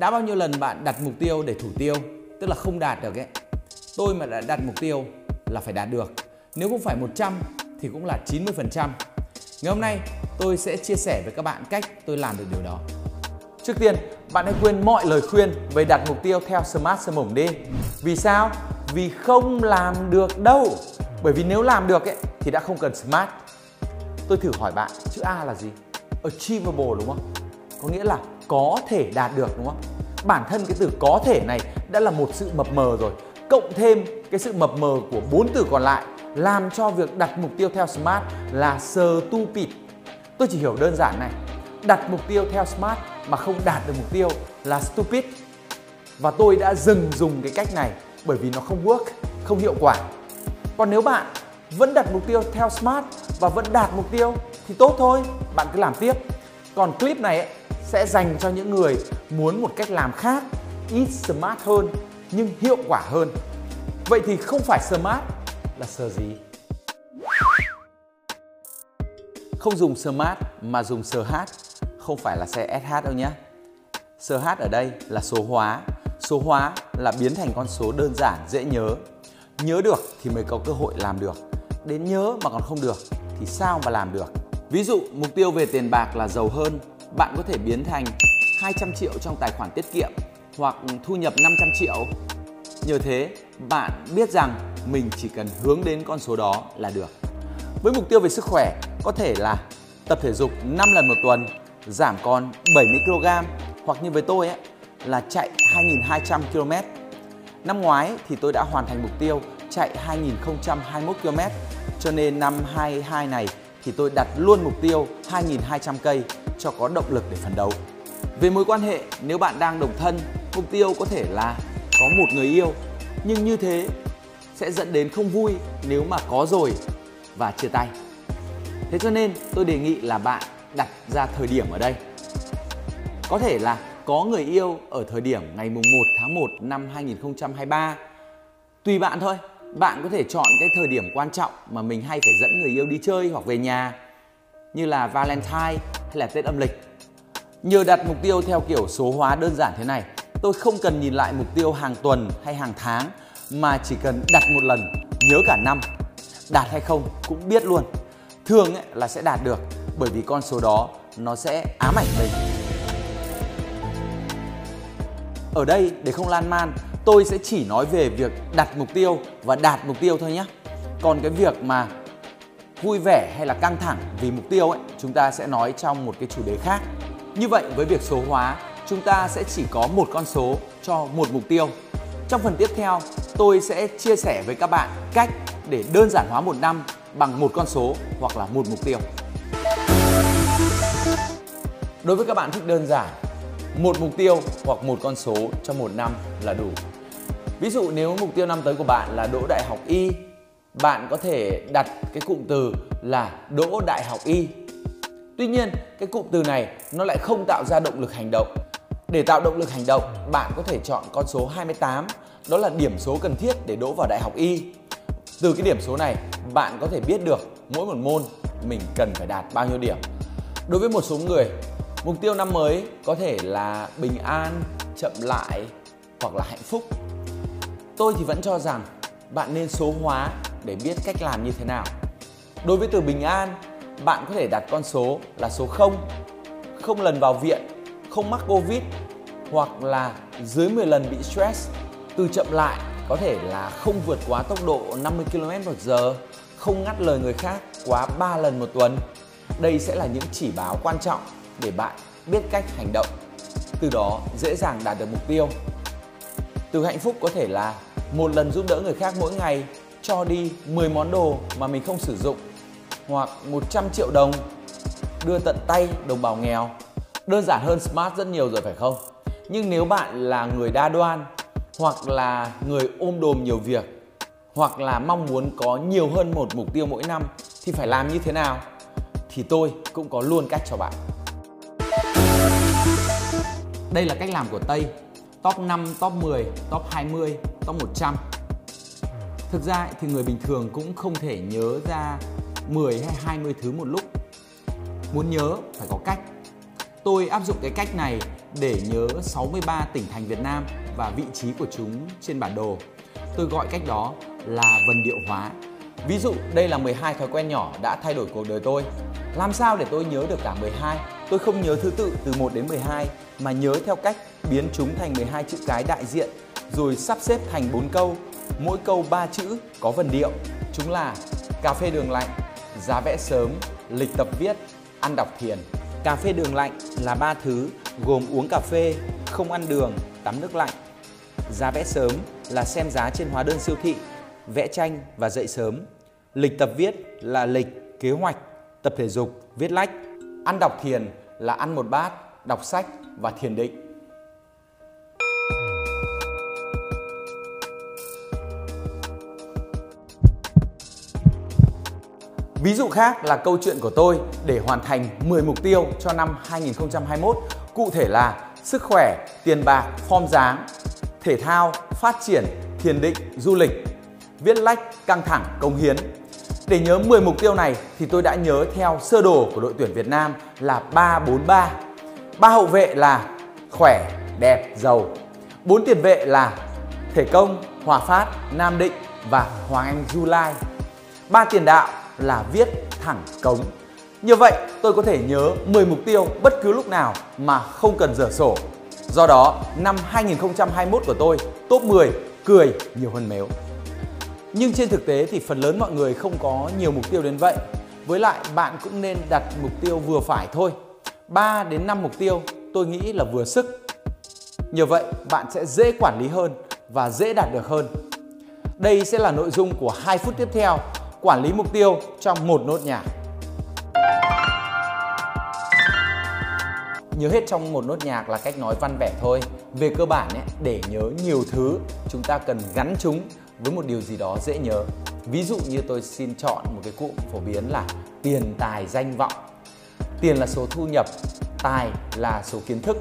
đã bao nhiêu lần bạn đặt mục tiêu để thủ tiêu, tức là không đạt được ấy. Tôi mà đã đặt mục tiêu là phải đạt được. Nếu không phải 100 thì cũng là 90%. Ngày hôm nay tôi sẽ chia sẻ với các bạn cách tôi làm được điều đó. Trước tiên, bạn hãy quên mọi lời khuyên về đặt mục tiêu theo Smart Sơ Mổng đi. Vì sao? Vì không làm được đâu. Bởi vì nếu làm được ấy, thì đã không cần Smart. Tôi thử hỏi bạn, chữ A là gì? Achievable đúng không? Có nghĩa là có thể đạt được đúng không? Bản thân cái từ có thể này đã là một sự mập mờ rồi. Cộng thêm cái sự mập mờ của bốn từ còn lại làm cho việc đặt mục tiêu theo Smart là stupid. Tôi chỉ hiểu đơn giản này, đặt mục tiêu theo Smart mà không đạt được mục tiêu là stupid. Và tôi đã dừng dùng cái cách này bởi vì nó không work, không hiệu quả. Còn nếu bạn vẫn đặt mục tiêu theo Smart và vẫn đạt mục tiêu thì tốt thôi, bạn cứ làm tiếp. Còn clip này ấy, sẽ dành cho những người muốn một cách làm khác, ít smart hơn nhưng hiệu quả hơn. Vậy thì không phải smart là sờ gì? Không dùng smart mà dùng sờ hát không phải là xe SH đâu nhé. Sờ hát ở đây là số hóa. Số hóa là biến thành con số đơn giản, dễ nhớ. Nhớ được thì mới có cơ hội làm được. Đến nhớ mà còn không được thì sao mà làm được? Ví dụ mục tiêu về tiền bạc là giàu hơn, bạn có thể biến thành 200 triệu trong tài khoản tiết kiệm hoặc thu nhập 500 triệu. Nhờ thế, bạn biết rằng mình chỉ cần hướng đến con số đó là được. Với mục tiêu về sức khỏe, có thể là tập thể dục 5 lần một tuần, giảm còn 70 kg hoặc như với tôi ấy, là chạy 2.200 km. Năm ngoái thì tôi đã hoàn thành mục tiêu chạy 2.021 km, cho nên năm 22 này thì tôi đặt luôn mục tiêu 2.200 cây cho có động lực để phấn đấu. Về mối quan hệ, nếu bạn đang độc thân, mục tiêu có thể là có một người yêu, nhưng như thế sẽ dẫn đến không vui nếu mà có rồi và chia tay. Thế cho nên tôi đề nghị là bạn đặt ra thời điểm ở đây. Có thể là có người yêu ở thời điểm ngày mùng 1 tháng 1 năm 2023. Tùy bạn thôi, bạn có thể chọn cái thời điểm quan trọng mà mình hay phải dẫn người yêu đi chơi hoặc về nhà như là Valentine hay là Tết âm lịch. Nhờ đặt mục tiêu theo kiểu số hóa đơn giản thế này, tôi không cần nhìn lại mục tiêu hàng tuần hay hàng tháng mà chỉ cần đặt một lần, nhớ cả năm. Đạt hay không cũng biết luôn. Thường ấy là sẽ đạt được bởi vì con số đó nó sẽ ám ảnh mình. Ở đây để không lan man, tôi sẽ chỉ nói về việc đặt mục tiêu và đạt mục tiêu thôi nhé. Còn cái việc mà vui vẻ hay là căng thẳng vì mục tiêu ấy, chúng ta sẽ nói trong một cái chủ đề khác. Như vậy với việc số hóa, chúng ta sẽ chỉ có một con số cho một mục tiêu. Trong phần tiếp theo, tôi sẽ chia sẻ với các bạn cách để đơn giản hóa một năm bằng một con số hoặc là một mục tiêu. Đối với các bạn thích đơn giản, một mục tiêu hoặc một con số cho một năm là đủ. Ví dụ nếu mục tiêu năm tới của bạn là đỗ đại học y, bạn có thể đặt cái cụm từ là đỗ đại học y. Tuy nhiên, cái cụm từ này nó lại không tạo ra động lực hành động. Để tạo động lực hành động, bạn có thể chọn con số 28, đó là điểm số cần thiết để đỗ vào đại học y. Từ cái điểm số này, bạn có thể biết được mỗi một môn mình cần phải đạt bao nhiêu điểm. Đối với một số người, mục tiêu năm mới có thể là bình an, chậm lại hoặc là hạnh phúc. Tôi thì vẫn cho rằng bạn nên số hóa để biết cách làm như thế nào. Đối với từ bình an, bạn có thể đặt con số là số 0, không lần vào viện, không mắc Covid hoặc là dưới 10 lần bị stress. Từ chậm lại có thể là không vượt quá tốc độ 50 km/h, không ngắt lời người khác quá 3 lần một tuần. Đây sẽ là những chỉ báo quan trọng để bạn biết cách hành động. Từ đó dễ dàng đạt được mục tiêu. Từ hạnh phúc có thể là một lần giúp đỡ người khác mỗi ngày cho đi 10 món đồ mà mình không sử dụng hoặc 100 triệu đồng đưa tận tay đồng bào nghèo. Đơn giản hơn Smart rất nhiều rồi phải không? Nhưng nếu bạn là người đa đoan hoặc là người ôm đồm nhiều việc hoặc là mong muốn có nhiều hơn một mục tiêu mỗi năm thì phải làm như thế nào? Thì tôi cũng có luôn cách cho bạn. Đây là cách làm của Tây Top 5, top 10, top 20, top 100 Thực ra thì người bình thường cũng không thể nhớ ra 10 hay 20 thứ một lúc Muốn nhớ, phải có cách Tôi áp dụng cái cách này để nhớ 63 tỉnh thành Việt Nam và vị trí của chúng trên bản đồ. Tôi gọi cách đó là vần điệu hóa. Ví dụ, đây là 12 thói quen nhỏ đã thay đổi cuộc đời tôi. Làm sao để tôi nhớ được cả 12? Tôi không nhớ thứ tự từ 1 đến 12 mà nhớ theo cách biến chúng thành 12 chữ cái đại diện, rồi sắp xếp thành 4 câu. Mỗi câu 3 chữ có vần điệu. Chúng là cà phê đường lạnh, giá vẽ sớm, lịch tập viết, ăn đọc thiền. Cà phê đường lạnh là ba thứ gồm uống cà phê, không ăn đường, tắm nước lạnh. Giá vẽ sớm là xem giá trên hóa đơn siêu thị, vẽ tranh và dậy sớm. Lịch tập viết là lịch, kế hoạch, tập thể dục, viết lách. Ăn đọc thiền là ăn một bát, đọc sách và thiền định. Ví dụ khác là câu chuyện của tôi để hoàn thành 10 mục tiêu cho năm 2021, cụ thể là sức khỏe, tiền bạc, form dáng, thể thao, phát triển, thiền định, du lịch, viết lách, căng thẳng, công hiến. Để nhớ 10 mục tiêu này thì tôi đã nhớ theo sơ đồ của đội tuyển Việt Nam là 343. Ba hậu vệ là khỏe, đẹp, giàu. Bốn tiền vệ là Thể Công, Hòa Phát, Nam Định và Hoàng Anh July. Ba tiền đạo là viết thẳng cống. Như vậy, tôi có thể nhớ 10 mục tiêu bất cứ lúc nào mà không cần rửa sổ. Do đó, năm 2021 của tôi, top 10 cười nhiều hơn mếu. Nhưng trên thực tế thì phần lớn mọi người không có nhiều mục tiêu đến vậy. Với lại, bạn cũng nên đặt mục tiêu vừa phải thôi. 3 đến 5 mục tiêu, tôi nghĩ là vừa sức. Như vậy, bạn sẽ dễ quản lý hơn và dễ đạt được hơn. Đây sẽ là nội dung của 2 phút tiếp theo quản lý mục tiêu trong một nốt nhạc. Nhớ hết trong một nốt nhạc là cách nói văn vẻ thôi. Về cơ bản ấy, để nhớ nhiều thứ, chúng ta cần gắn chúng với một điều gì đó dễ nhớ. Ví dụ như tôi xin chọn một cái cụm phổ biến là tiền tài danh vọng. Tiền là số thu nhập, tài là số kiến thức,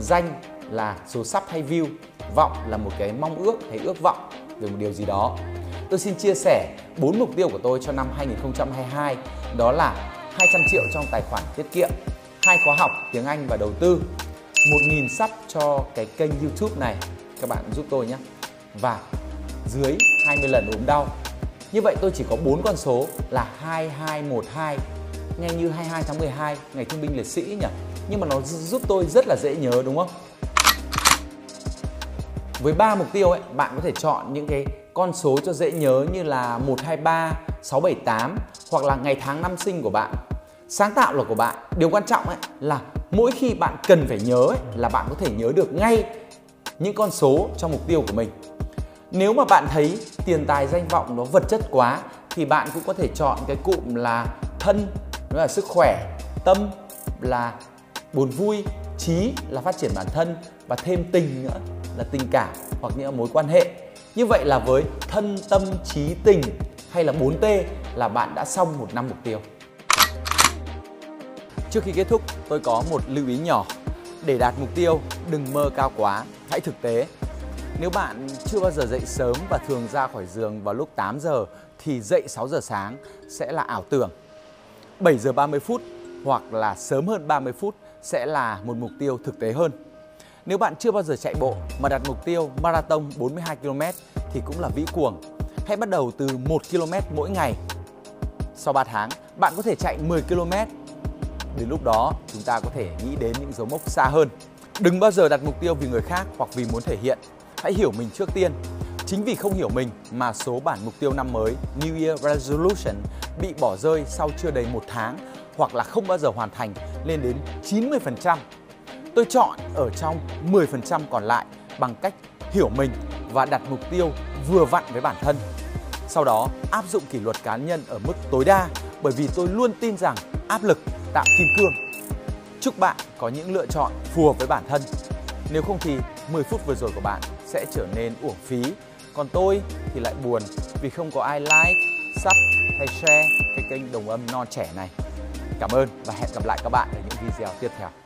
danh là số sắp hay view, vọng là một cái mong ước hay ước vọng về một điều gì đó tôi xin chia sẻ 4 mục tiêu của tôi cho năm 2022 đó là 200 triệu trong tài khoản tiết kiệm, hai khóa học tiếng Anh và đầu tư, 1.000 sub cho cái kênh YouTube này các bạn giúp tôi nhé và dưới 20 lần ốm đau. Như vậy tôi chỉ có 4 con số là 2212 nghe như 22 tháng 12 ngày thương binh liệt sĩ nhỉ nhưng mà nó giúp tôi rất là dễ nhớ đúng không? Với ba mục tiêu ấy, bạn có thể chọn những cái con số cho dễ nhớ như là 123, 678 hoặc là ngày tháng năm sinh của bạn. Sáng tạo là của bạn. Điều quan trọng ấy là mỗi khi bạn cần phải nhớ ấy, là bạn có thể nhớ được ngay những con số trong mục tiêu của mình. Nếu mà bạn thấy tiền tài danh vọng nó vật chất quá thì bạn cũng có thể chọn cái cụm là thân đó là sức khỏe, tâm là buồn vui, trí là phát triển bản thân và thêm tình nữa là tình cảm hoặc những mối quan hệ như vậy là với thân tâm trí tình hay là 4T là bạn đã xong một năm mục tiêu. Trước khi kết thúc, tôi có một lưu ý nhỏ. Để đạt mục tiêu, đừng mơ cao quá, hãy thực tế. Nếu bạn chưa bao giờ dậy sớm và thường ra khỏi giường vào lúc 8 giờ thì dậy 6 giờ sáng sẽ là ảo tưởng. 7 giờ 30 phút hoặc là sớm hơn 30 phút sẽ là một mục tiêu thực tế hơn. Nếu bạn chưa bao giờ chạy bộ mà đặt mục tiêu marathon 42 km thì cũng là vĩ cuồng. Hãy bắt đầu từ 1 km mỗi ngày. Sau 3 tháng, bạn có thể chạy 10 km. Đến lúc đó, chúng ta có thể nghĩ đến những dấu mốc xa hơn. Đừng bao giờ đặt mục tiêu vì người khác hoặc vì muốn thể hiện. Hãy hiểu mình trước tiên. Chính vì không hiểu mình mà số bản mục tiêu năm mới New Year Resolution bị bỏ rơi sau chưa đầy một tháng hoặc là không bao giờ hoàn thành lên đến 90%. Tôi chọn ở trong 10% còn lại bằng cách hiểu mình và đặt mục tiêu vừa vặn với bản thân. Sau đó áp dụng kỷ luật cá nhân ở mức tối đa bởi vì tôi luôn tin rằng áp lực tạo kim cương. Chúc bạn có những lựa chọn phù hợp với bản thân. Nếu không thì 10 phút vừa rồi của bạn sẽ trở nên uổng phí. Còn tôi thì lại buồn vì không có ai like, sub hay share cái kênh đồng âm non trẻ này. Cảm ơn và hẹn gặp lại các bạn ở những video tiếp theo.